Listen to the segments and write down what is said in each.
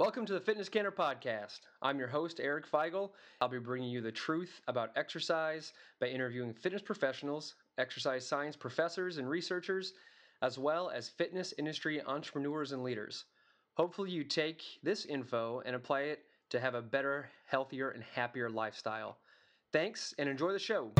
Welcome to the Fitness Canner Podcast. I'm your host, Eric Feigl. I'll be bringing you the truth about exercise by interviewing fitness professionals, exercise science professors and researchers, as well as fitness industry entrepreneurs and leaders. Hopefully, you take this info and apply it to have a better, healthier, and happier lifestyle. Thanks and enjoy the show.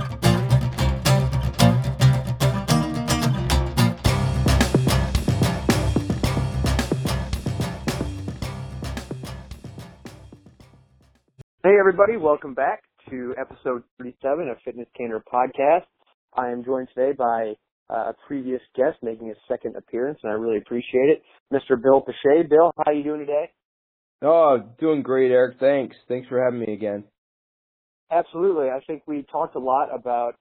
Hey everybody, welcome back to episode 37 of Fitness Canner Podcast. I am joined today by uh, a previous guest making his second appearance, and I really appreciate it, Mr. Bill Pache. Bill, how are you doing today? Oh, doing great, Eric. Thanks. Thanks for having me again. Absolutely. I think we talked a lot about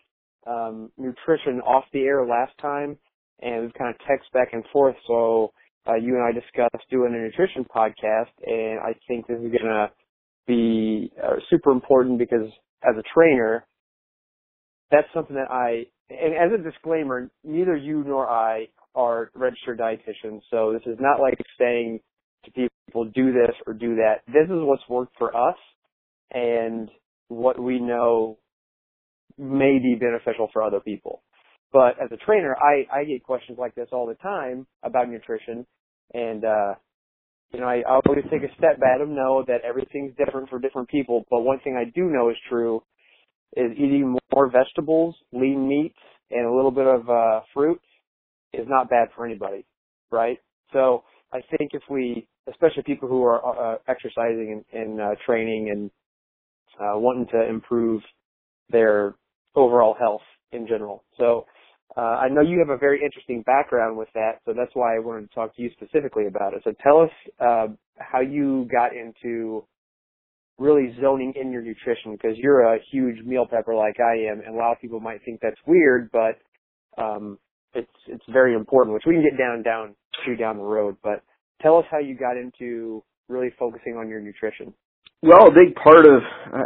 um, nutrition off the air last time, and we've kind of text back and forth. So uh, you and I discussed doing a nutrition podcast, and I think this is going to be uh, super important because as a trainer, that's something that I, and as a disclaimer, neither you nor I are registered dietitians, so this is not like saying to people, do this or do that. This is what's worked for us and what we know may be beneficial for other people. But as a trainer, I, I get questions like this all the time about nutrition and, uh, you know, I, always take a step back and know that everything's different for different people. But one thing I do know is true is eating more vegetables, lean meats, and a little bit of uh, fruit is not bad for anybody, right? So I think if we, especially people who are uh, exercising and, and uh, training and uh, wanting to improve their overall health in general. So uh, I know you have a very interesting background with that, so that's why I wanted to talk to you specifically about it. So tell us uh, how you got into really zoning in your nutrition because you're a huge meal prepper like I am, and a lot of people might think that's weird, but um, it's it's very important, which we can get down down to down the road. But tell us how you got into really focusing on your nutrition. Well, a big part of,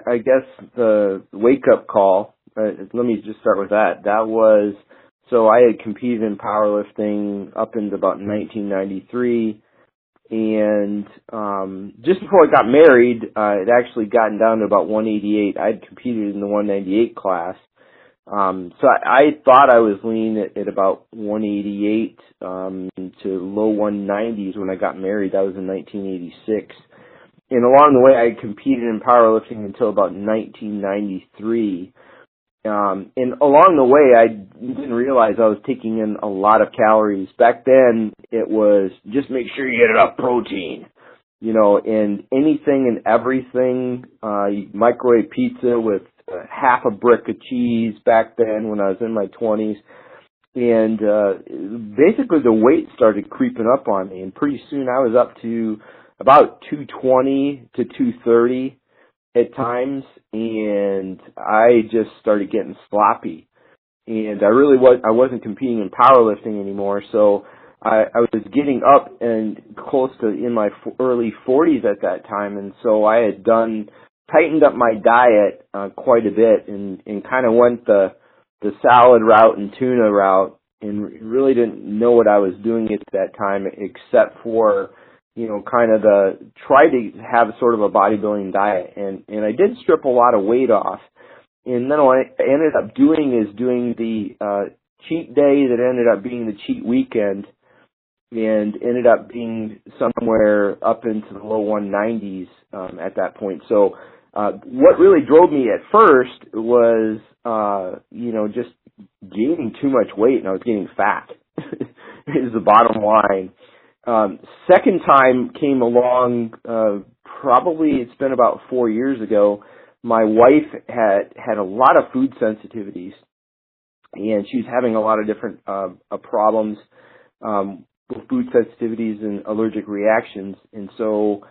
I guess, the wake up call. Uh, let me just start with that. That was so I had competed in powerlifting up into about 1993, and um, just before I got married, uh, it actually gotten down to about 188. I'd competed in the 198 class, um, so I, I thought I was lean at, at about 188 um, to low 190s when I got married. That was in 1986. And along the way, I had competed in powerlifting until about 1993 um, and along the way, I didn't realize I was taking in a lot of calories. Back then, it was just make sure you get enough protein, you know, and anything and everything. Uh, microwave pizza with uh, half a brick of cheese back then when I was in my twenties, and uh, basically the weight started creeping up on me, and pretty soon I was up to about 220 to 230 at times and I just started getting sloppy. And I really was I wasn't competing in powerlifting anymore, so I, I was getting up and close to in my early 40s at that time, and so I had done tightened up my diet uh, quite a bit and and kind of went the the salad route and tuna route, and really didn't know what I was doing at that time except for you know, kind of the try to have sort of a bodybuilding diet, and and I did strip a lot of weight off, and then what I ended up doing is doing the uh, cheat day that ended up being the cheat weekend, and ended up being somewhere up into the low 190s um, at that point. So. Uh, what really drove me at first was, uh, you know, just gaining too much weight and I was getting fat is the bottom line. Um, second time came along, uh, probably it's been about four years ago. My wife had had a lot of food sensitivities, and she was having a lot of different uh, uh, problems um, with food sensitivities and allergic reactions. And so,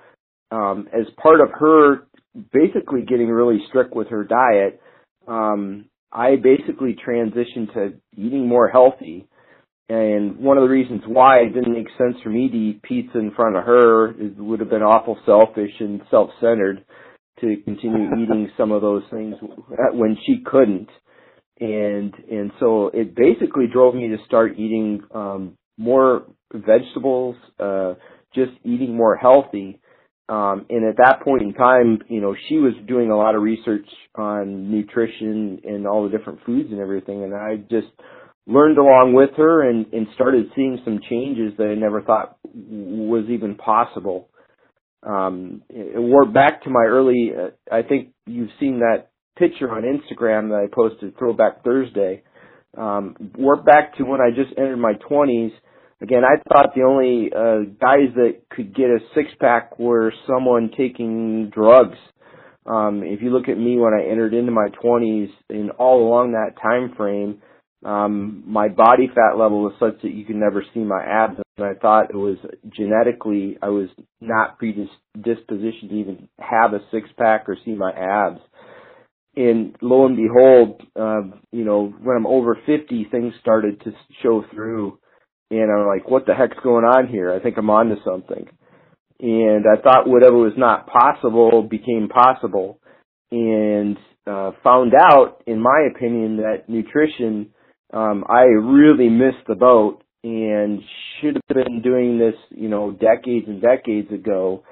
um, as part of her basically getting really strict with her diet, um, I basically transitioned to eating more healthy and one of the reasons why it didn't make sense for me to eat pizza in front of her it would have been awful selfish and self-centered to continue eating some of those things when she couldn't. And and so it basically drove me to start eating um more vegetables, uh just eating more healthy. Um, and at that point in time, you know, she was doing a lot of research on nutrition and all the different foods and everything, and I just learned along with her and, and started seeing some changes that I never thought was even possible. Um, it warped back to my early, uh, I think you've seen that picture on Instagram that I posted Throwback Thursday. Um, warped back to when I just entered my 20s. Again, I thought the only uh, guys that could get a six pack were someone taking drugs. Um, if you look at me when I entered into my 20s and all along that time frame, um, my body fat level was such that you could never see my abs, and I thought it was genetically I was not predispositioned to even have a six pack or see my abs. And lo and behold, uh, you know, when I'm over 50, things started to show through, and I'm like, what the heck's going on here? I think I'm onto something. And I thought whatever was not possible became possible, and uh, found out, in my opinion, that nutrition um, I really missed the boat and should have been doing this, you know, decades and decades ago,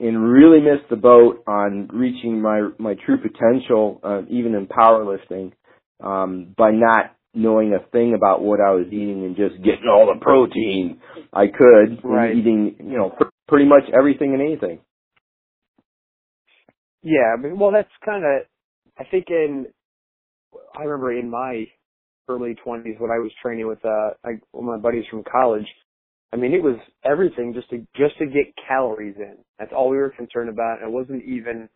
and really missed the boat on reaching my my true potential, uh, even in powerlifting, um, by not knowing a thing about what I was eating and just getting all the protein I could, right. and eating, you know, pr- pretty much everything and anything. Yeah, well, that's kind of, I think in, I remember in my early 20s when I was training with uh I, one of my buddies from college. I mean, it was everything just to just to get calories in. That's all we were concerned about. It wasn't even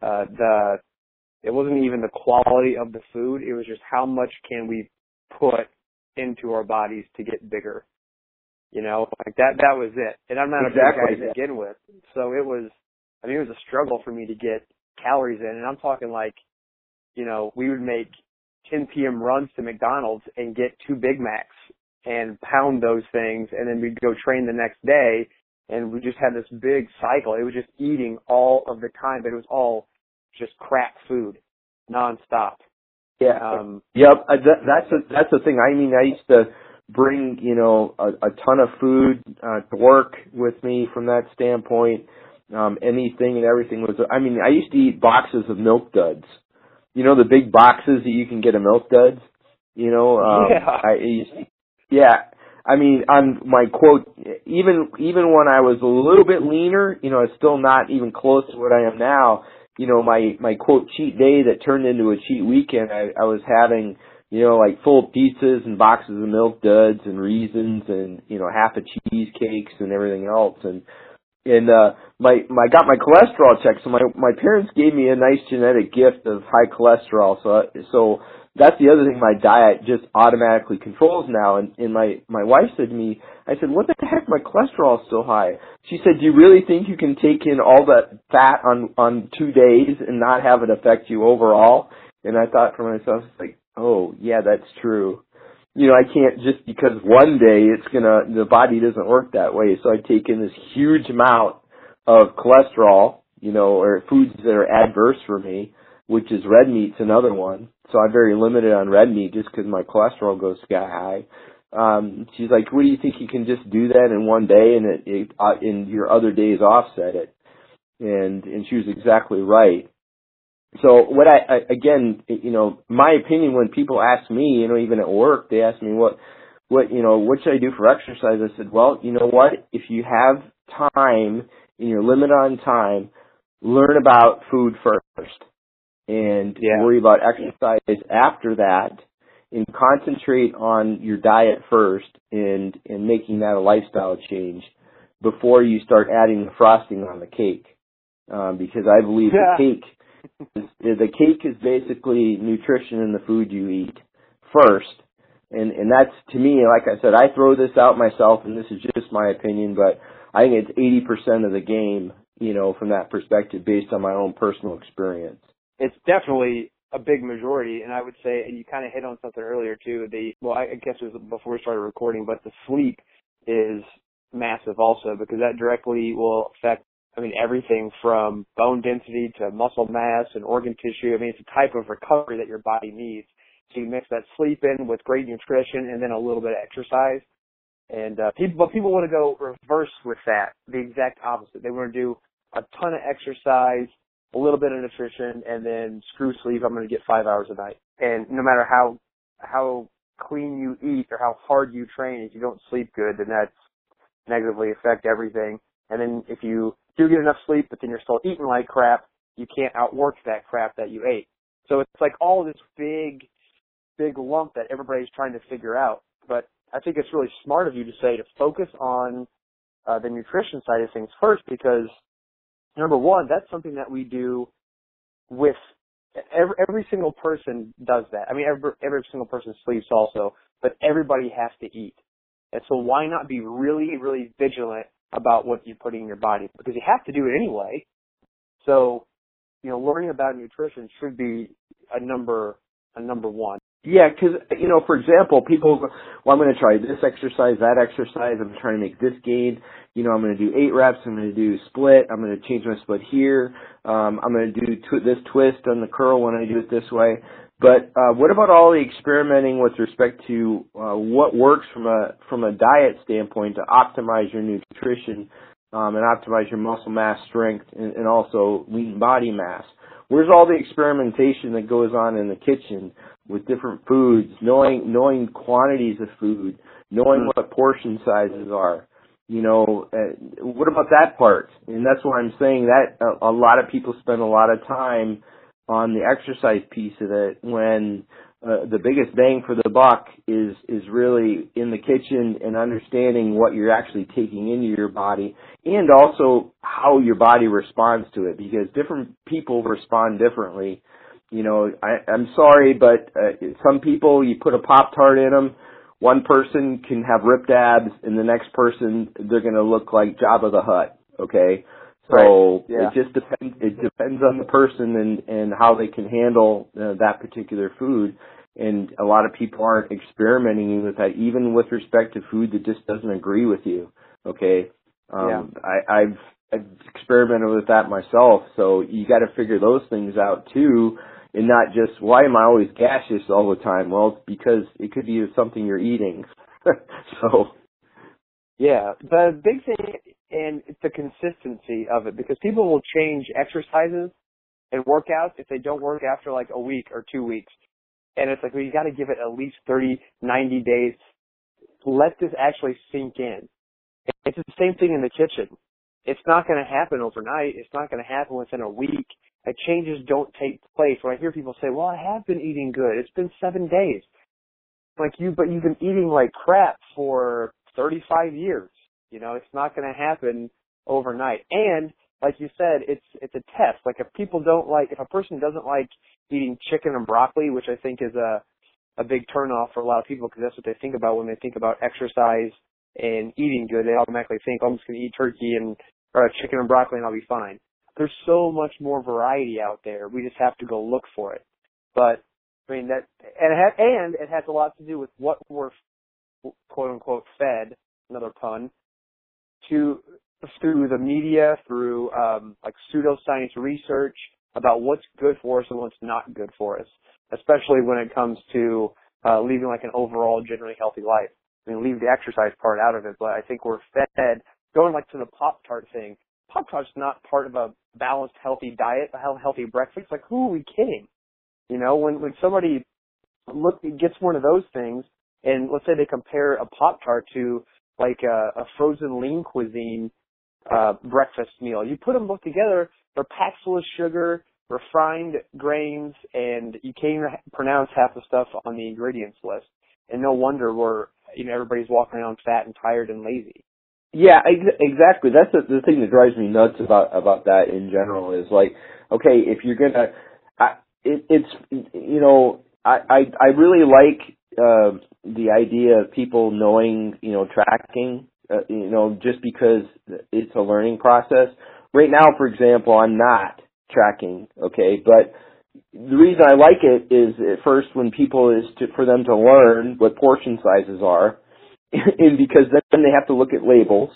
uh the it wasn't even the quality of the food. It was just how much can we put into our bodies to get bigger. You know, like that that was it. And I'm not exactly. a big guy to begin with. So it was I mean it was a struggle for me to get calories in and I'm talking like, you know, we would make 10 p.m. runs to McDonald's and get two Big Macs and pound those things and then we'd go train the next day and we just had this big cycle. It was just eating all of the time, but it was all just crap food nonstop. Yeah. Um, yep. Uh, that, that's a, that's the thing. I mean, I used to bring you know a, a ton of food uh, to work with me from that standpoint. Um, anything and everything was. I mean, I used to eat boxes of milk duds you know the big boxes that you can get a milk duds. You know, um, yeah. I yeah. I mean, on my quote, even even when I was a little bit leaner, you know, it's still not even close to what I am now. You know, my my quote cheat day that turned into a cheat weekend, I, I was having you know like full pizzas and boxes of milk duds and reasons and you know half of cheesecakes and everything else and and uh my my got my cholesterol checked so my my parents gave me a nice genetic gift of high cholesterol so so that's the other thing my diet just automatically controls now and and my my wife said to me i said what the heck? My cholesterol is still high. She said do you really think you can take in all that fat on on two days and not have it affect you overall? And i thought for myself like oh yeah that's true you know, I can't just because one day it's gonna the body doesn't work that way. So I take in this huge amount of cholesterol, you know, or foods that are adverse for me, which is red meat's another one. So I'm very limited on red meat just because my cholesterol goes sky high. Um, she's like, "What do you think you can just do that in one day and it, it uh, in your other days offset it?" And and she was exactly right so what I, I again, you know, my opinion when people ask me, you know, even at work, they ask me what, what, you know, what should I do for exercise? I said, well, you know what? If you have time and you're limited on time, learn about food first and yeah. worry about exercise after that and concentrate on your diet first and, and making that a lifestyle change before you start adding the frosting on the cake. Um, because I believe yeah. the cake the cake is basically nutrition in the food you eat first. And and that's to me, like I said, I throw this out myself, and this is just my opinion, but I think it's eighty percent of the game, you know, from that perspective, based on my own personal experience. It's definitely a big majority, and I would say, and you kind of hit on something earlier too. The well, I guess it was before we started recording, but the sleep is massive also because that directly will affect I mean, everything from bone density to muscle mass and organ tissue. I mean, it's a type of recovery that your body needs. So you mix that sleep in with great nutrition and then a little bit of exercise. And uh, people, but people want to go reverse with that, the exact opposite. They want to do a ton of exercise, a little bit of nutrition, and then screw sleep. I'm going to get five hours a night. And no matter how how clean you eat or how hard you train, if you don't sleep good, then that's negatively affect everything. And then if you do get enough sleep, but then you're still eating like crap, you can't outwork that crap that you ate. So it's like all this big, big lump that everybody's trying to figure out. But I think it's really smart of you to say to focus on uh, the nutrition side of things first because number one, that's something that we do with every, every single person does that. I mean, every, every single person sleeps also, but everybody has to eat. And so why not be really, really vigilant about what you're putting in your body? Because you have to do it anyway. So, you know, learning about nutrition should be a number, a number one. Yeah, because you know, for example, people, well, I'm going to try this exercise, that exercise. I'm trying to make this gain. You know, I'm going to do eight reps. I'm going to do split. I'm going to change my split here. Um, I'm going to do tw- this twist on the curl when I do it this way. But uh, what about all the experimenting with respect to uh, what works from a from a diet standpoint to optimize your nutrition um, and optimize your muscle mass strength and, and also lean body mass? Where's all the experimentation that goes on in the kitchen? with different foods, knowing knowing quantities of food, knowing what portion sizes are. You know, uh, what about that part? And that's why I'm saying that a, a lot of people spend a lot of time on the exercise piece of it when uh, the biggest bang for the buck is is really in the kitchen and understanding what you're actually taking into your body and also how your body responds to it because different people respond differently you know, I, I'm sorry, but uh, some people you put a pop tart in them. One person can have ripped abs, and the next person they're going to look like Jabba the Hutt. Okay, so right. yeah. it just depends. It depends on the person and and how they can handle uh, that particular food. And a lot of people aren't experimenting with that, even with respect to food that just doesn't agree with you. Okay, um, yeah. I, I've I've experimented with that myself, so you got to figure those things out too and not just why am I always gaseous all the time? Well, it's because it could be something you're eating. so yeah, the big thing and it's the consistency of it because people will change exercises and workouts if they don't work after like a week or two weeks. And it's like, well, you got to give it at least 30, 90 days. Let this actually sink in. It's the same thing in the kitchen. It's not going to happen overnight. It's not going to happen within a week that changes don't take place. When I hear people say, well, I have been eating good. It's been seven days. Like you, but you've been eating like crap for 35 years. You know, it's not going to happen overnight. And like you said, it's, it's a test. Like if people don't like, if a person doesn't like eating chicken and broccoli, which I think is a, a big turnoff for a lot of people because that's what they think about when they think about exercise and eating good. They automatically think, oh, I'm just going to eat turkey and or chicken and broccoli and I'll be fine there's so much more variety out there. We just have to go look for it. But I mean that, and it has, and it has a lot to do with what we're quote unquote fed, another pun, to through the media, through um, like pseudoscience research about what's good for us and what's not good for us, especially when it comes to uh, leading like an overall generally healthy life. I mean, leave the exercise part out of it, but I think we're fed going like to the Pop Tart thing. Pop Tart's not part of a balanced, healthy diet, a healthy breakfast. Like, who are we kidding? You know, when when somebody look gets one of those things, and let's say they compare a Pop Tart to like a, a frozen lean cuisine uh, breakfast meal, you put them both together, they're packed full of sugar, refined grains, and you can't even pronounce half the stuff on the ingredients list. And no wonder we're you know everybody's walking around fat and tired and lazy. Yeah, ex- exactly. That's the, the thing that drives me nuts about about that in general is like, okay, if you're gonna, I, it, it's you know, I I, I really like uh, the idea of people knowing, you know, tracking, uh, you know, just because it's a learning process. Right now, for example, I'm not tracking, okay, but the reason I like it is at first when people is to for them to learn what portion sizes are and because then they have to look at labels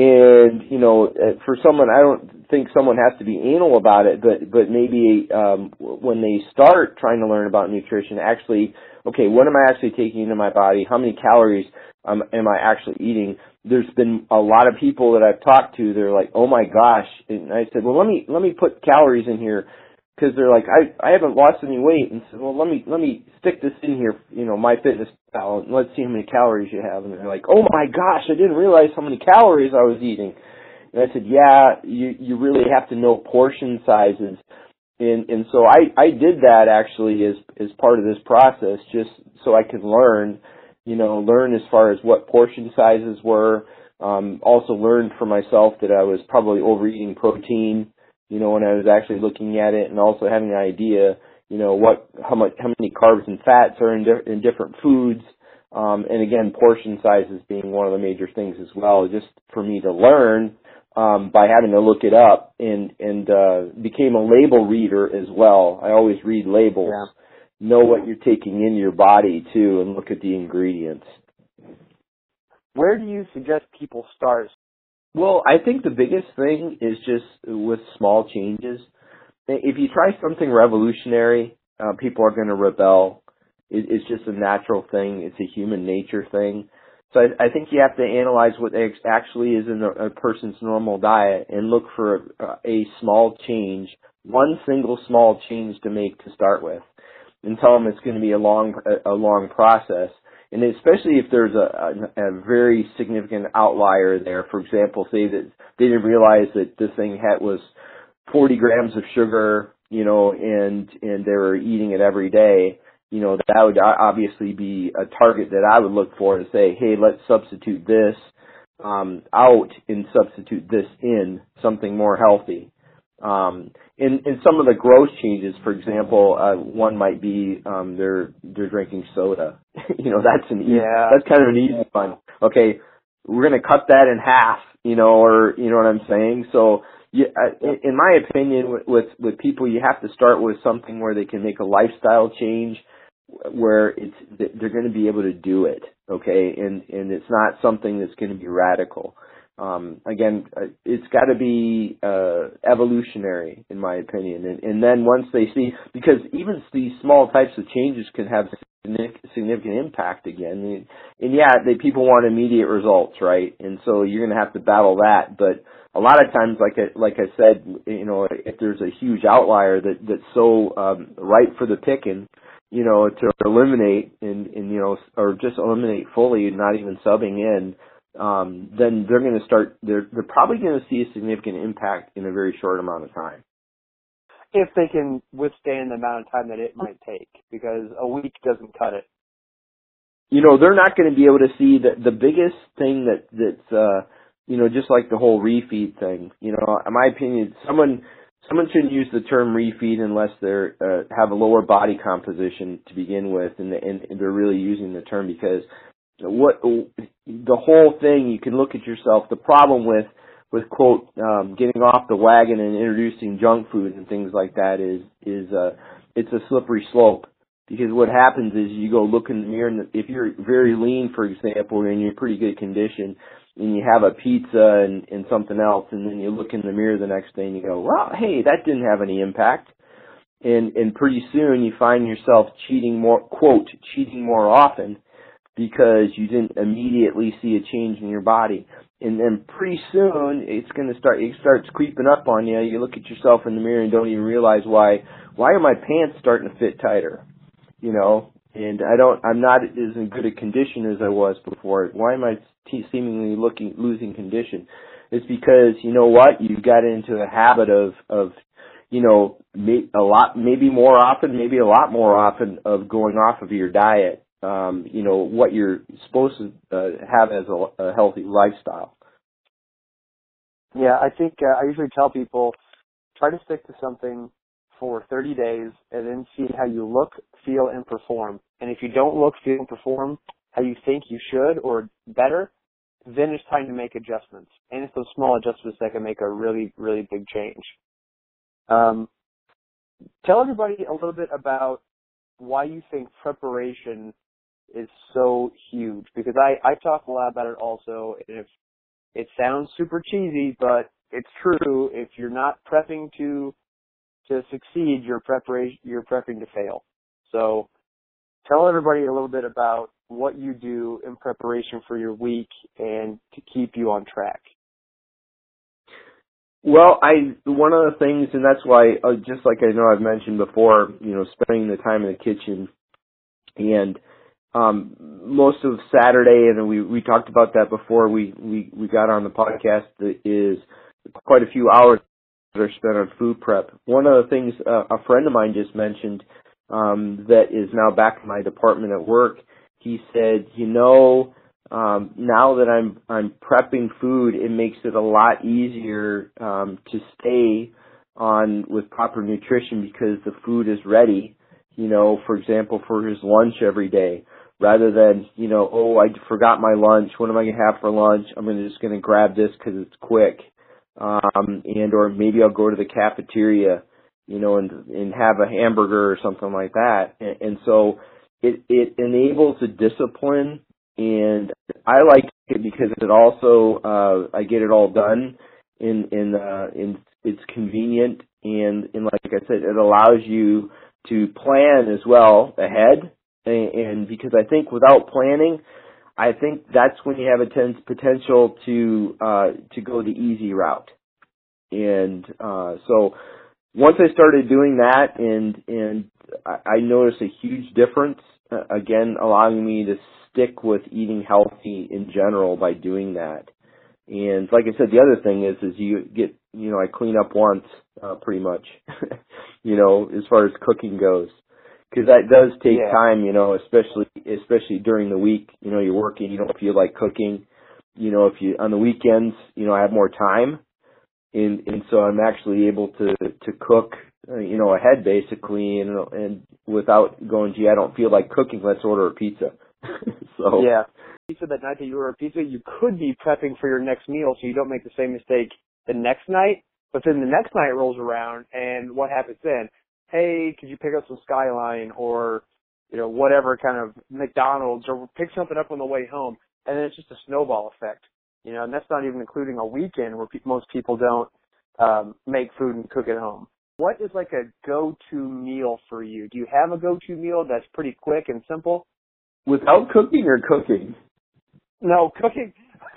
and you know uh, for someone i don't think someone has to be anal about it, but but maybe um, when they start trying to learn about nutrition, actually, okay, what am I actually taking into my body? How many calories um, am I actually eating? There's been a lot of people that I've talked to. They're like, oh my gosh, and I said, well, let me let me put calories in here because they're like, I I haven't lost any weight, and said, well, let me let me stick this in here, you know, my fitness pal, and let's see how many calories you have. And they're like, oh my gosh, I didn't realize how many calories I was eating. And I said, yeah, you you really have to know portion sizes. And and so I I did that actually as as part of this process, just so I could learn, you know, learn as far as what portion sizes were. Um, also learned for myself that I was probably overeating protein you know, when I was actually looking at it and also having an idea, you know, what, how much, how many carbs and fats are in, di- in different foods. Um, and again, portion sizes being one of the major things as well, just for me to learn, um, by having to look it up and, and, uh, became a label reader as well. I always read labels. Yeah. Know what you're taking into your body too and look at the ingredients. Where do you suggest people start well, I think the biggest thing is just with small changes. If you try something revolutionary, uh, people are going to rebel. It, it's just a natural thing. It's a human nature thing. So I, I think you have to analyze what actually is in a, a person's normal diet and look for a, a small change, one single small change to make to start with, and tell them it's going to be a long a long process and especially if there's a, a, a very significant outlier there. For example, say that they didn't realize that this thing had was 40 grams of sugar, you know, and and they were eating it every day. You know, that would obviously be a target that I would look for to say, hey, let's substitute this um, out and substitute this in something more healthy. Um, in, in some of the gross changes, for example, uh, one might be um, they're they're drinking soda. you know, that's an easy, yeah. that's kind of an easy one. Okay, we're going to cut that in half. You know, or you know what I'm saying. So, you, yeah, in my opinion, with, with with people, you have to start with something where they can make a lifestyle change, where it's they're going to be able to do it. Okay, and and it's not something that's going to be radical um, again, uh, it's got to be uh, evolutionary, in my opinion. And, and then once they see, because even these small types of changes can have significant impact again. And, and yeah, they, people want immediate results, right? And so you're going to have to battle that. But a lot of times, like I, like I said, you know, if there's a huge outlier that that's so um, ripe for the picking, you know, to eliminate and, and you know, or just eliminate fully, not even subbing in um, then they're going to start. They're they're probably going to see a significant impact in a very short amount of time. If they can withstand the amount of time that it might take, because a week doesn't cut it. You know, they're not going to be able to see that the biggest thing that that's uh, you know just like the whole refeed thing. You know, in my opinion, someone someone shouldn't use the term refeed unless they're uh, have a lower body composition to begin with, and, and, and they're really using the term because what the whole thing you can look at yourself. The problem with with quote um getting off the wagon and introducing junk food and things like that is is uh it's a slippery slope. Because what happens is you go look in the mirror and if you're very lean for example and you're in pretty good condition and you have a pizza and and something else and then you look in the mirror the next day and you go well hey that didn't have any impact. And and pretty soon you find yourself cheating more quote cheating more often because you didn't immediately see a change in your body. And then pretty soon it's going to start, it starts creeping up on you. You look at yourself in the mirror and don't even realize why, why are my pants starting to fit tighter? You know, and I don't, I'm not as in good a condition as I was before. Why am I t- seemingly looking, losing condition? It's because, you know what, you got into a habit of, of, you know, a lot, maybe more often, maybe a lot more often of going off of your diet um, you know, what you're supposed to uh, have as a, a healthy lifestyle. Yeah, I think uh, I usually tell people try to stick to something for 30 days and then see how you look, feel, and perform. And if you don't look, feel, and perform how you think you should or better, then it's time to make adjustments. And it's those small adjustments that can make a really, really big change. Um, tell everybody a little bit about why you think preparation is so huge because I I talk a lot about it also, and if it sounds super cheesy, but it's true. If you're not prepping to to succeed, you're preparation you're prepping to fail. So tell everybody a little bit about what you do in preparation for your week and to keep you on track. Well, I one of the things, and that's why, uh, just like I know I've mentioned before, you know, spending the time in the kitchen, and um, most of Saturday, and we we talked about that before we we we got on the podcast. Is quite a few hours that are spent on food prep. One of the things uh, a friend of mine just mentioned um, that is now back in my department at work. He said, you know, um, now that I'm I'm prepping food, it makes it a lot easier um, to stay on with proper nutrition because the food is ready. You know, for example, for his lunch every day, rather than you know, oh, I forgot my lunch. What am I gonna have for lunch? I'm gonna just gonna grab this because it's quick, um, and or maybe I'll go to the cafeteria, you know, and and have a hamburger or something like that. And, and so it it enables a discipline and I like it because it also uh I get it all done in in uh in it's convenient and and like I said it allows you to plan as well ahead and, and because I think without planning I think that's when you have a ten- potential to uh to go the easy route and uh so once I started doing that and and I, noticed a huge difference uh, again allowing me to stick with eating healthy in general by doing that. And like I said, the other thing is, is you get, you know, I clean up once, uh, pretty much, you know, as far as cooking goes. Cause that does take yeah. time, you know, especially, especially during the week, you know, you're working, you don't feel like cooking. You know, if you, on the weekends, you know, I have more time. And, and so I'm actually able to, to cook, uh, you know, ahead basically and, and without going, gee, I don't feel like cooking, let's order a pizza so yeah, pizza that night that you order a pizza, you could be prepping for your next meal so you don't make the same mistake the next night. But then the next night rolls around, and what happens then? Hey, could you pick up some Skyline or you know whatever kind of McDonald's or pick something up on the way home, and then it's just a snowball effect. You know, and that's not even including a weekend where pe- most people don't um, make food and cook at home. What is like a go-to meal for you? Do you have a go-to meal that's pretty quick and simple? Without cooking or cooking? No, cooking.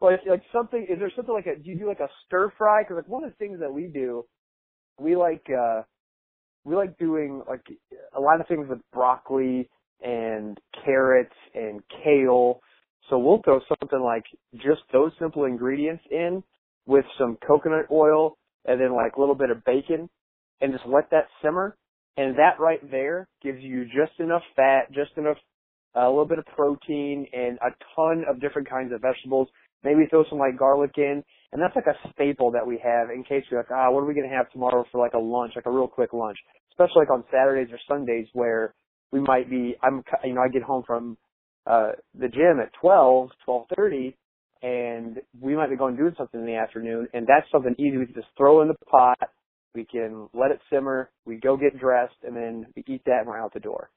like like something. Is there something like a? Do you do like a stir fry? Because like one of the things that we do, we like uh we like doing like a lot of things with broccoli and carrots and kale. So we'll throw something like just those simple ingredients in with some coconut oil and then like a little bit of bacon and just let that simmer and that right there gives you just enough fat, just enough, uh, a little bit of protein, and a ton of different kinds of vegetables. Maybe throw some like garlic in, and that's like a staple that we have in case you're like, ah, what are we gonna have tomorrow for like a lunch, like a real quick lunch, especially like on Saturdays or Sundays where we might be, I'm, you know, I get home from uh the gym at twelve, twelve thirty, and we might be going doing something in the afternoon, and that's something easy we can just throw in the pot, we can let it simmer. We go get dressed, and then we eat that, and we're out the door.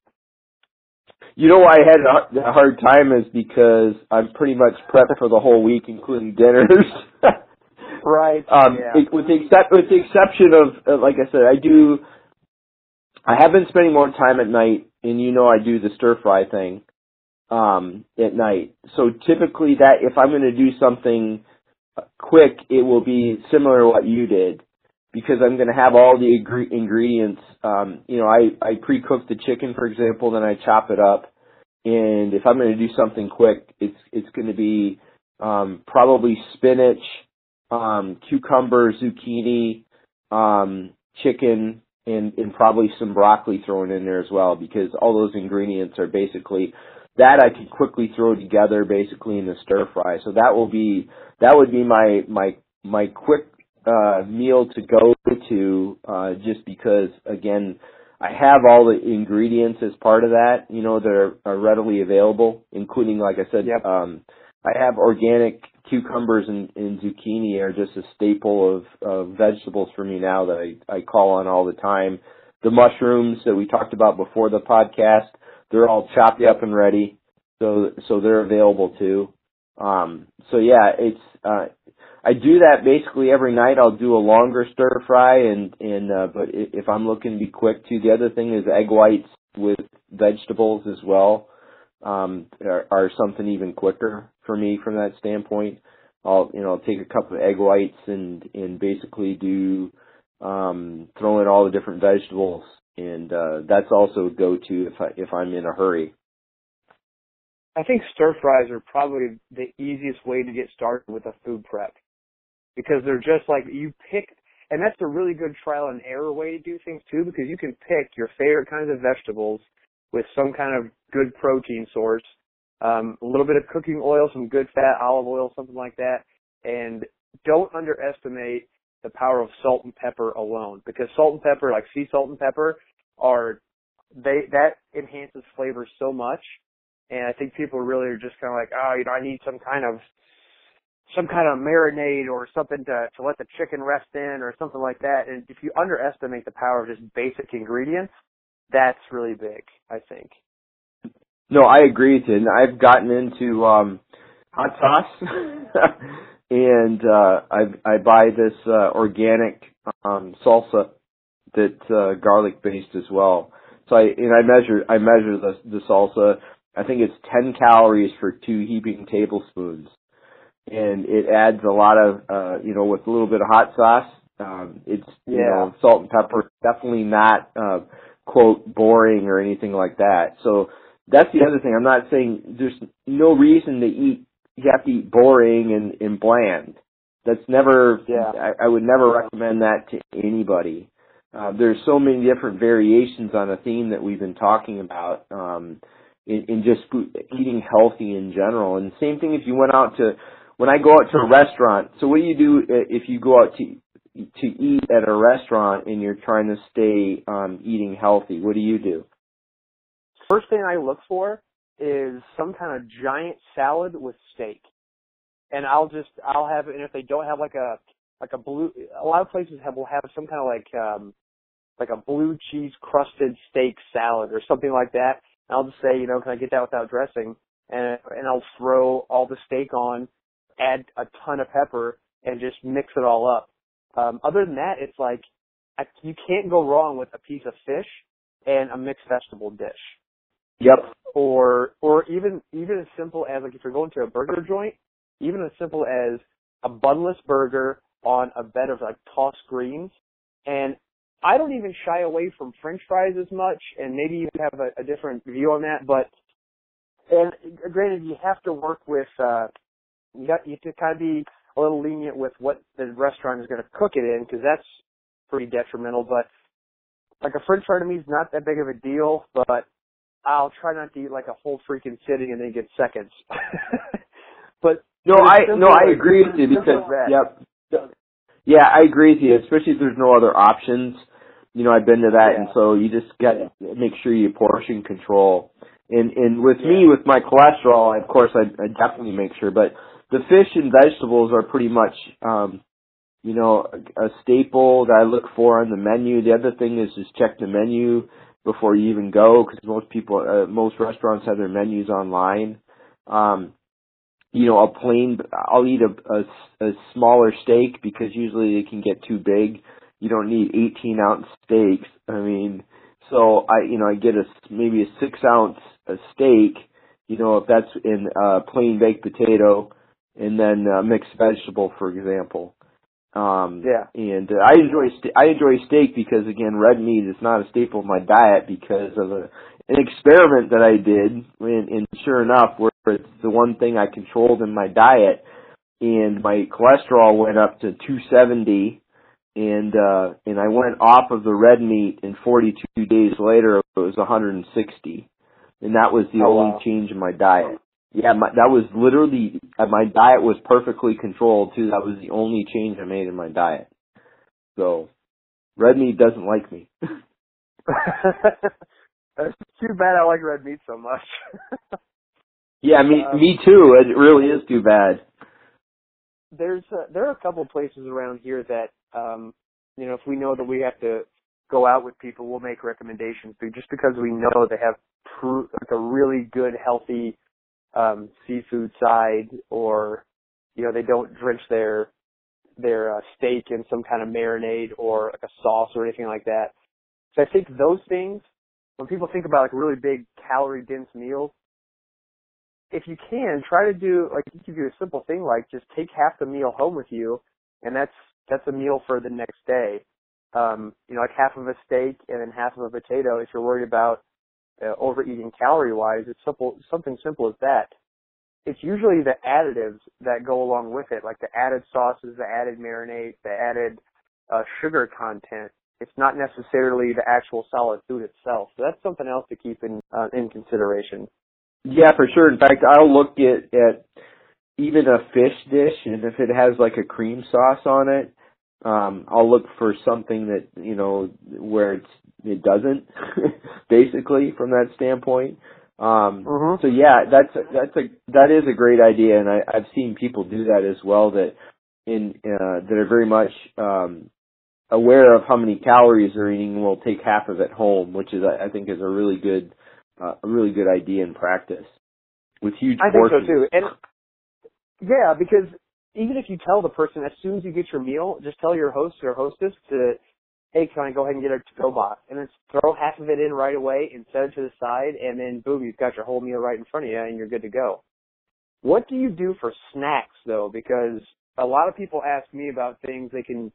You know why I had a hard time is because I'm pretty much prepped for the whole week, including dinners. right. Um, yeah. it, with the except with the exception of, uh, like I said, I do. I have been spending more time at night, and you know I do the stir fry thing um, at night. So typically, that if I'm going to do something quick, it will be similar to what you did because I'm going to have all the ingredients. Um, you know, I, I pre-cook the chicken, for example, then I chop it up. And if I'm going to do something quick, it's, it's going to be, um, probably spinach, um, cucumber, zucchini, um, chicken, and, and probably some broccoli thrown in there as well because all those ingredients are basically that I can quickly throw together basically in the stir fry. So that will be that would be my my my quick uh, meal to go to uh, just because again I have all the ingredients as part of that you know that are, are readily available including like I said yep. um, I have organic cucumbers and, and zucchini are just a staple of, of vegetables for me now that I, I call on all the time. The mushrooms that we talked about before the podcast they're all chopped up and ready so so they're available too. Um, so yeah it's uh, I do that basically every night. I'll do a longer stir fry, and and uh, but if I'm looking to be quick too, the other thing is egg whites with vegetables as well um, are, are something even quicker for me from that standpoint. I'll you know I'll take a cup of egg whites and and basically do um, throw in all the different vegetables, and uh, that's also a go to if I if I'm in a hurry. I think stir fries are probably the easiest way to get started with a food prep because they're just like you pick, and that's a really good trial and error way to do things too because you can pick your favorite kinds of vegetables with some kind of good protein source, um, a little bit of cooking oil, some good fat, olive oil, something like that, and don't underestimate the power of salt and pepper alone because salt and pepper, like sea salt and pepper, are they that enhances flavor so much and I think people really are just kind of like, oh, you know, I need some kind of some kind of marinade or something to to let the chicken rest in or something like that. And if you underestimate the power of just basic ingredients, that's really big, I think. No, I agree with you. And I've gotten into um hot sauce and uh I I buy this uh organic um salsa that's uh garlic based as well. So I and I measure I measure the the salsa I think it's 10 calories for two heaping tablespoons. And it adds a lot of, uh, you know, with a little bit of hot sauce. Um, it's, you yeah. know, salt and pepper, definitely not, uh, quote, boring or anything like that. So that's the other thing. I'm not saying there's no reason to eat, you have to eat boring and, and bland. That's never, yeah. I, I would never recommend that to anybody. Uh, there's so many different variations on a theme that we've been talking about. Um, in, in just food, eating healthy in general. And same thing if you went out to when I go out to a restaurant. So what do you do if you go out to to eat at a restaurant and you're trying to stay um, eating healthy? What do you do? First thing I look for is some kind of giant salad with steak, and I'll just I'll have it. And if they don't have like a like a blue, a lot of places have will have some kind of like um like a blue cheese crusted steak salad or something like that. I'll just say, you know, can I get that without dressing? And and I'll throw all the steak on, add a ton of pepper, and just mix it all up. Um, other than that, it's like I, you can't go wrong with a piece of fish and a mixed vegetable dish. Yep. Or or even even as simple as like if you're going to a burger joint, even as simple as a bunless burger on a bed of like tossed greens and I don't even shy away from French fries as much, and maybe you have a, a different view on that. But and granted, you have to work with uh, you got you have to kind of be a little lenient with what the restaurant is going to cook it in because that's pretty detrimental. But like a French fry to me is not that big of a deal, but I'll try not to eat like a whole freaking sitting and then get seconds. but no, I no, I agree with you because yep. Yeah, I agree with you, especially if there's no other options you know, I've been to that, yeah. and so you just got to make sure you portion control. And and with yeah. me, with my cholesterol, of course, I, I definitely make sure. But the fish and vegetables are pretty much, um, you know, a, a staple that I look for on the menu. The other thing is just check the menu before you even go, because most people, uh, most restaurants have their menus online. Um, you know, a plain, I'll eat a, a, a smaller steak because usually they can get too big you don't need 18 ounce steaks. I mean, so I, you know, I get a maybe a six ounce a steak. You know, if that's in uh, plain baked potato, and then uh, mixed vegetable, for example. Um, yeah. And uh, I enjoy st- I enjoy steak because again, red meat is not a staple of my diet because of a an experiment that I did, and, and sure enough, where it's the one thing I controlled in my diet, and my cholesterol went up to 270 and uh and I went off of the red meat and 42 days later it was 160 and that was the oh, only wow. change in my diet yeah my, that was literally uh, my diet was perfectly controlled too that was the only change I made in my diet so red meat doesn't like me That's too bad I like red meat so much. yeah, me um, me too. It really is too bad. There's a, there are a couple of places around here that um, you know, if we know that we have to go out with people, we'll make recommendations. But just because we know they have pr- like a really good, healthy um, seafood side, or you know, they don't drench their their uh, steak in some kind of marinade or like a sauce or anything like that. So I think those things, when people think about like really big calorie dense meals, if you can, try to do like you can do a simple thing like just take half the meal home with you, and that's that's a meal for the next day. Um, you know, like half of a steak and then half of a potato. If you're worried about uh, overeating calorie wise, it's simple something simple as that. It's usually the additives that go along with it, like the added sauces, the added marinade, the added uh, sugar content. It's not necessarily the actual solid food itself. So that's something else to keep in uh, in consideration. Yeah, for sure. In fact, I'll look at at even a fish dish, and if it has like a cream sauce on it, um, I'll look for something that you know where it's it doesn't, basically from that standpoint. Um, mm-hmm. So yeah, that's a, that's a that is a great idea, and I, I've seen people do that as well. That in uh, that are very much um, aware of how many calories they're eating and will take half of it home, which is I think is a really good uh, a really good idea in practice with huge I portions. think so too. And yeah, because even if you tell the person as soon as you get your meal, just tell your host or hostess to, hey, can I go ahead and get a to-go box? And then throw half of it in right away and set it to the side, and then boom, you've got your whole meal right in front of you, and you're good to go. What do you do for snacks though? Because a lot of people ask me about things they can,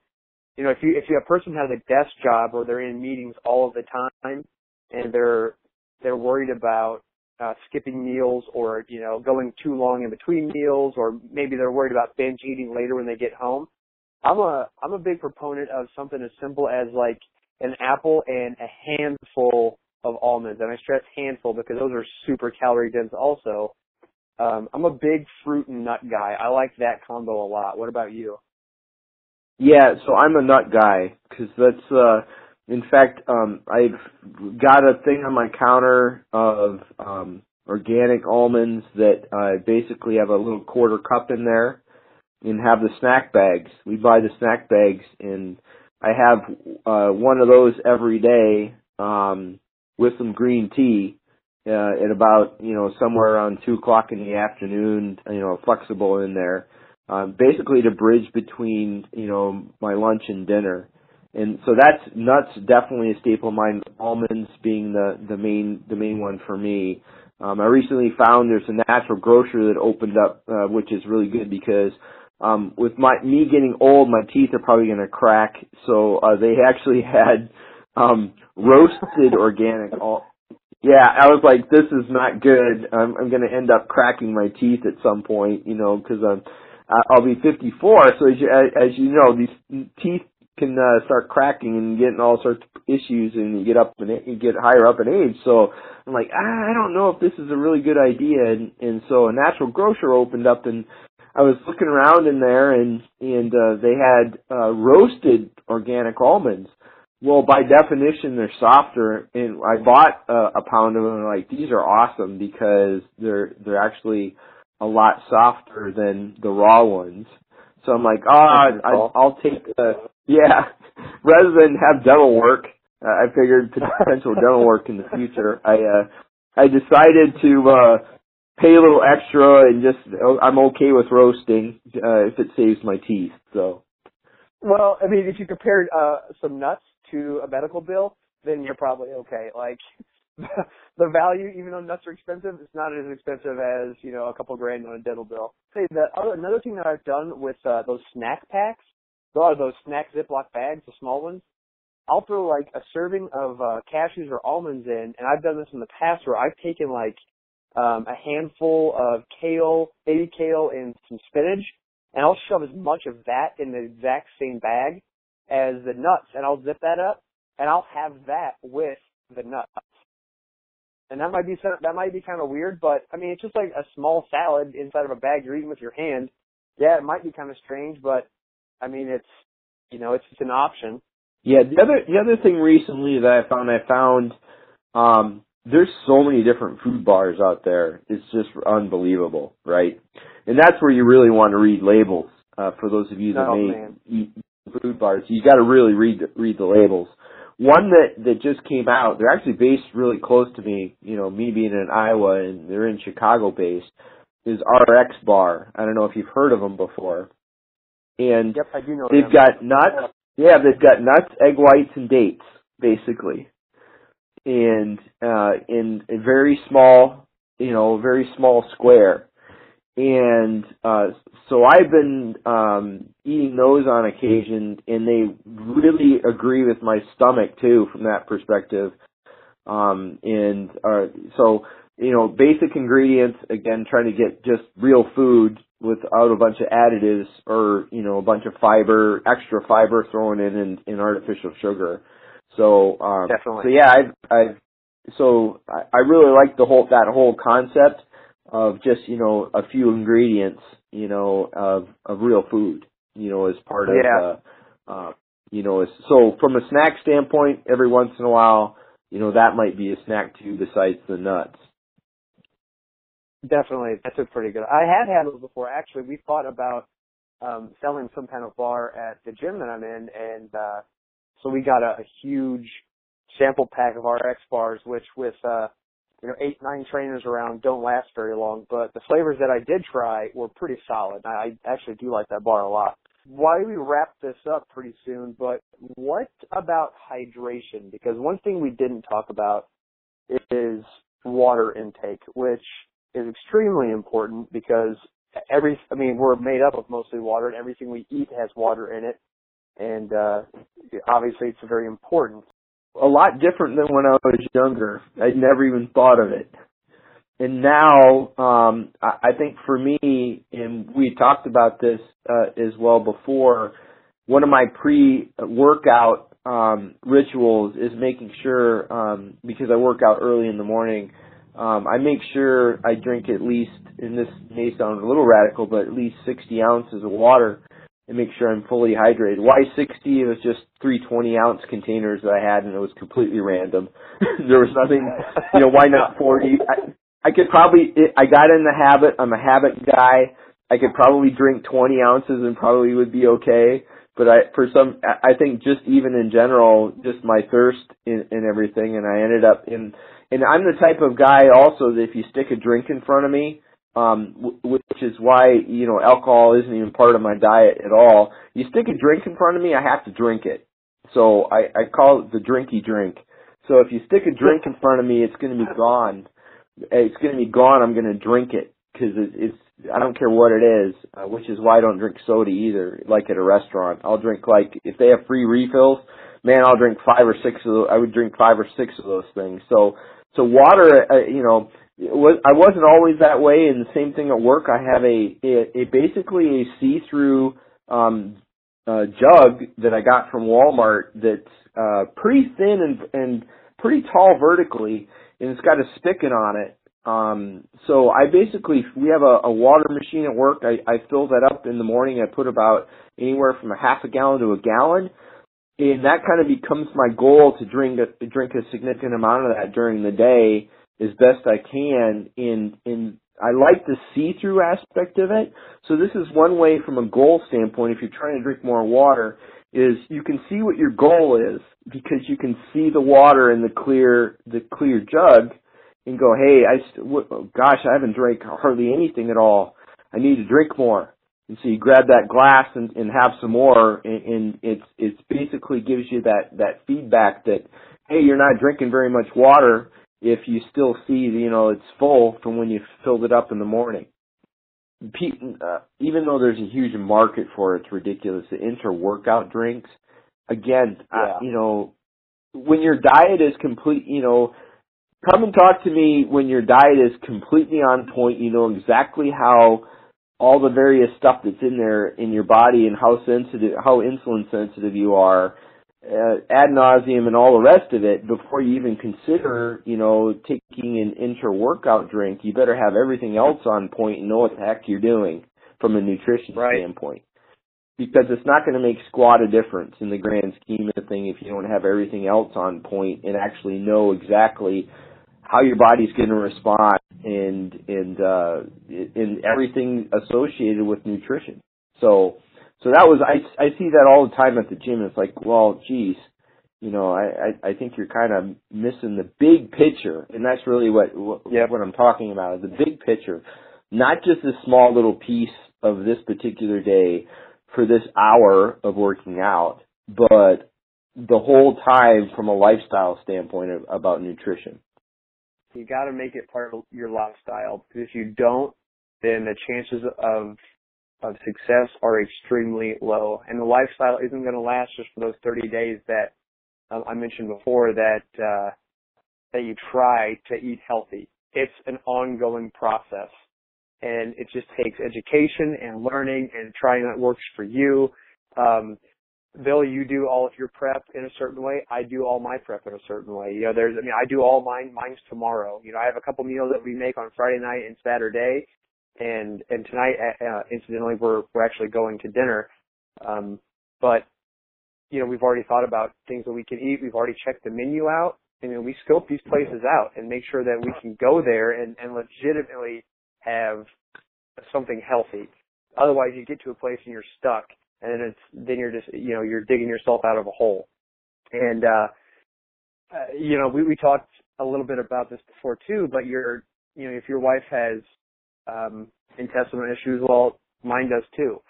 you know, if you if you a person has a desk job or they're in meetings all of the time and they're they're worried about uh, skipping meals or you know going too long in between meals or maybe they're worried about binge eating later when they get home. I'm a i'm a big proponent of something as simple as like an apple and a handful of almonds and i stress handful because those are super calorie dense also. Um i'm a big fruit and nut guy. I like that combo a lot. What about you? Yeah, so I'm a nut guy because that's uh in fact, um, I've got a thing on my counter of um, organic almonds that I basically have a little quarter cup in there, and have the snack bags. We buy the snack bags, and I have uh, one of those every day um, with some green tea. Uh, at about you know somewhere around two o'clock in the afternoon, you know, flexible in there, um, basically to bridge between you know my lunch and dinner and so that's nuts definitely a staple of mine. Almonds being the the main the main one for me. Um, I recently found there's a natural grocer that opened up, uh, which is really good because um, with my me getting old, my teeth are probably going to crack. So uh, they actually had um, roasted organic. Al- yeah, I was like, this is not good. I'm, I'm going to end up cracking my teeth at some point, you know, because I'm. I'll be 54, so as you, as you know, these teeth can uh, start cracking and getting all sorts of issues and you get up and you get higher up in age. So I'm like, ah, I don't know if this is a really good idea. And, and so a natural grocer opened up and I was looking around in there and, and, uh, they had, uh, roasted organic almonds. Well, by definition, they're softer and I bought uh, a pound of them and I'm like, these are awesome because they're, they're actually a lot softer than the raw ones. So I'm like, oh, I, I'll take the yeah. Rather than have dental work, uh, I figured potential dental work in the future. I uh I decided to uh pay a little extra and just oh, I'm okay with roasting uh if it saves my teeth. So well, I mean, if you compare uh some nuts to a medical bill, then you're probably okay. Like the value, even though nuts are expensive, it's not as expensive as you know a couple grand on a dental bill. Say the other another thing that I've done with uh, those snack packs are those snack Ziploc bags, the small ones. I'll throw like a serving of uh, cashews or almonds in, and I've done this in the past where I've taken like um, a handful of kale, baby kale, and some spinach, and I'll shove as much of that in the exact same bag as the nuts, and I'll zip that up, and I'll have that with the nuts. And that might be that might be kind of weird, but I mean it's just like a small salad inside of a bag you're eating with your hand. Yeah, it might be kind of strange, but I mean, it's you know, it's, it's an option. Yeah, the other the other thing recently that I found, I found um, there's so many different food bars out there. It's just unbelievable, right? And that's where you really want to read labels. Uh, for those of you that oh, may man. eat food bars, you got to really read the, read the labels. One that that just came out, they're actually based really close to me. You know, me being in Iowa and they're in Chicago based, is RX Bar. I don't know if you've heard of them before. and yep, I do know. they've them. got nuts. Yeah, they've got nuts, egg whites, and dates basically, and uh, in a very small, you know, very small square. And uh, so I've been um, eating those on occasion, and they really agree with my stomach too, from that perspective. Um, and uh, so you know, basic ingredients, again, trying to get just real food without a bunch of additives or, you know, a bunch of fiber, extra fiber thrown in in, in artificial sugar. So, um, Definitely. so yeah, I've, I've, so I, I really like the whole, that whole concept of just, you know, a few ingredients, you know, of, of real food, you know, as part of, Yeah. uh, uh, you know, as, so from a snack standpoint, every once in a while, you know, that might be a snack too besides the nuts. Definitely, that's a pretty good. I have had those before. Actually, we thought about um, selling some kind of bar at the gym that I'm in, and uh, so we got a, a huge sample pack of RX bars, which with uh, you know eight nine trainers around don't last very long. But the flavors that I did try were pretty solid. I, actually do like that bar a lot. Why we wrap this up pretty soon, but what about hydration? Because one thing we didn't talk about is water intake, which is extremely important because every I mean we're made up of mostly water and everything we eat has water in it and uh obviously it's very important. A lot different than when I was younger. I'd never even thought of it. And now, um, I, I think for me, and we talked about this uh, as well before. One of my pre-workout um, rituals is making sure, um, because I work out early in the morning, um, I make sure I drink at least, and this may sound a little radical, but at least 60 ounces of water and make sure I'm fully hydrated. Why 60? It was just three 20 ounce containers that I had and it was completely random. there was nothing, you know, why not 40? I, I could probably, I got in the habit, I'm a habit guy. I could probably drink 20 ounces and probably would be okay. But I, for some, I think just even in general, just my thirst and, and everything, and I ended up in, and I'm the type of guy also that if you stick a drink in front of me, um, which is why you know alcohol isn't even part of my diet at all. You stick a drink in front of me, I have to drink it. So I, I call it the drinky drink. So if you stick a drink in front of me, it's going to be gone. It's going to be gone. I'm going to drink it because it, it's I don't care what it is, uh, which is why I don't drink soda either. Like at a restaurant, I'll drink like if they have free refills, man, I'll drink five or six of those. I would drink five or six of those things. So so water, uh, you know, was I wasn't always that way. And the same thing at work. I have a a, a basically a see-through um, uh, jug that I got from Walmart that's uh, pretty thin and and pretty tall vertically, and it's got a spigot on it. Um, so I basically we have a, a water machine at work. I, I fill that up in the morning. I put about anywhere from a half a gallon to a gallon and that kind of becomes my goal to drink a drink a significant amount of that during the day as best I can in in I like the see through aspect of it. So this is one way from a goal standpoint if you're trying to drink more water is you can see what your goal is because you can see the water in the clear the clear jug and go, "Hey, I st- w- gosh, I haven't drank hardly anything at all. I need to drink more." and so you grab that glass and, and have some more and, and it's it's basically gives you that that feedback that hey you're not drinking very much water if you still see you know it's full from when you filled it up in the morning. Uh, even though there's a huge market for it, it's ridiculous. The intra workout drinks again Yeah. uh, you know when your diet is complete you know come and talk to me when your diet is completely on point. You know exactly how all the various stuff that's in there in your body and how sensitive, how insulin sensitive you are, uh, ad nauseum and all the rest of it before you even consider, you know, taking an intra-workout drink. You better have everything else on point and know what the heck you're doing from a nutrition Right. standpoint. Because it's not going to make squat a difference in the grand scheme of the thing if you don't have everything else on point and actually know exactly how your body's going to respond and and uh and everything associated with nutrition. So so that was I I see that all the time at the gym. It's like, well, geez, you know, I I, I think you're kind of missing the big picture, and that's really what what, Yeah. what I'm talking about. is The big picture, not just a small little piece of this particular day for this hour of working out, but the whole time from a lifestyle standpoint of, about nutrition. You got to make it part of your lifestyle because if you don't, then the chances of of success are extremely low, and the lifestyle isn't going to last just for those 30 days that um, I mentioned before that uh, that you try to eat healthy. It's an ongoing process, and it just takes education and learning and trying what works for you. Um, Bill, you do all of your prep in a certain way. I do all my prep in a certain way. You know, there's, I mean, I do all mine, mine's tomorrow. You know, I have a couple meals that we make on Friday night and Saturday, and and tonight, uh, uh, incidentally, we're we're actually going to dinner. Um, but you know, we've already thought about things that we can eat. We've already checked the menu out. and you know, we scope these places out and make sure that we can go there and, and legitimately have something healthy. Otherwise, you get to a place and you're stuck, and then it's then you're just you know you're digging yourself out of a hole. And uh, uh, you know, we we talked a little bit about this before too. But you're you know, if your wife has um, intestinal issues, well, mine does too.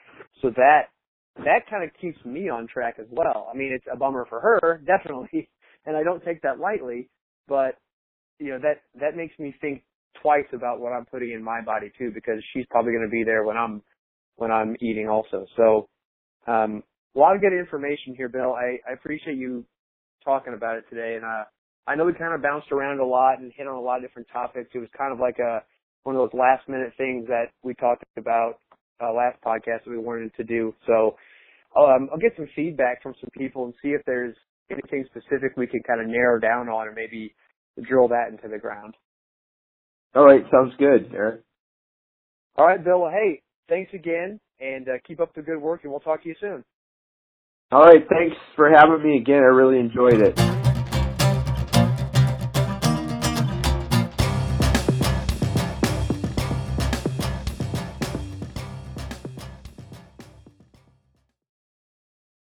So that that kind of keeps me on track as well. I mean, it's a bummer for her, definitely, and I don't take that lightly, but you know that that makes me think twice about what I'm putting in my body too, because she's probably going to be there when I'm when I'm eating also. So, um, a lot of good information here, Bill. I, I appreciate you talking about it today, and uh, I know we kind of bounced around a lot and hit on a lot of different topics. It was kind of like a one of those last minute things that we talked about uh, last podcast that we wanted to do. So um, I'll get some feedback from some people and see if there's anything specific we can kind of narrow down on and maybe drill that into the ground. All right, sounds good, Eric. All right, Bill. Well, hey, thanks again, and uh, keep up the good work, and we'll talk to you soon. All right, thanks for having me again. I really enjoyed it.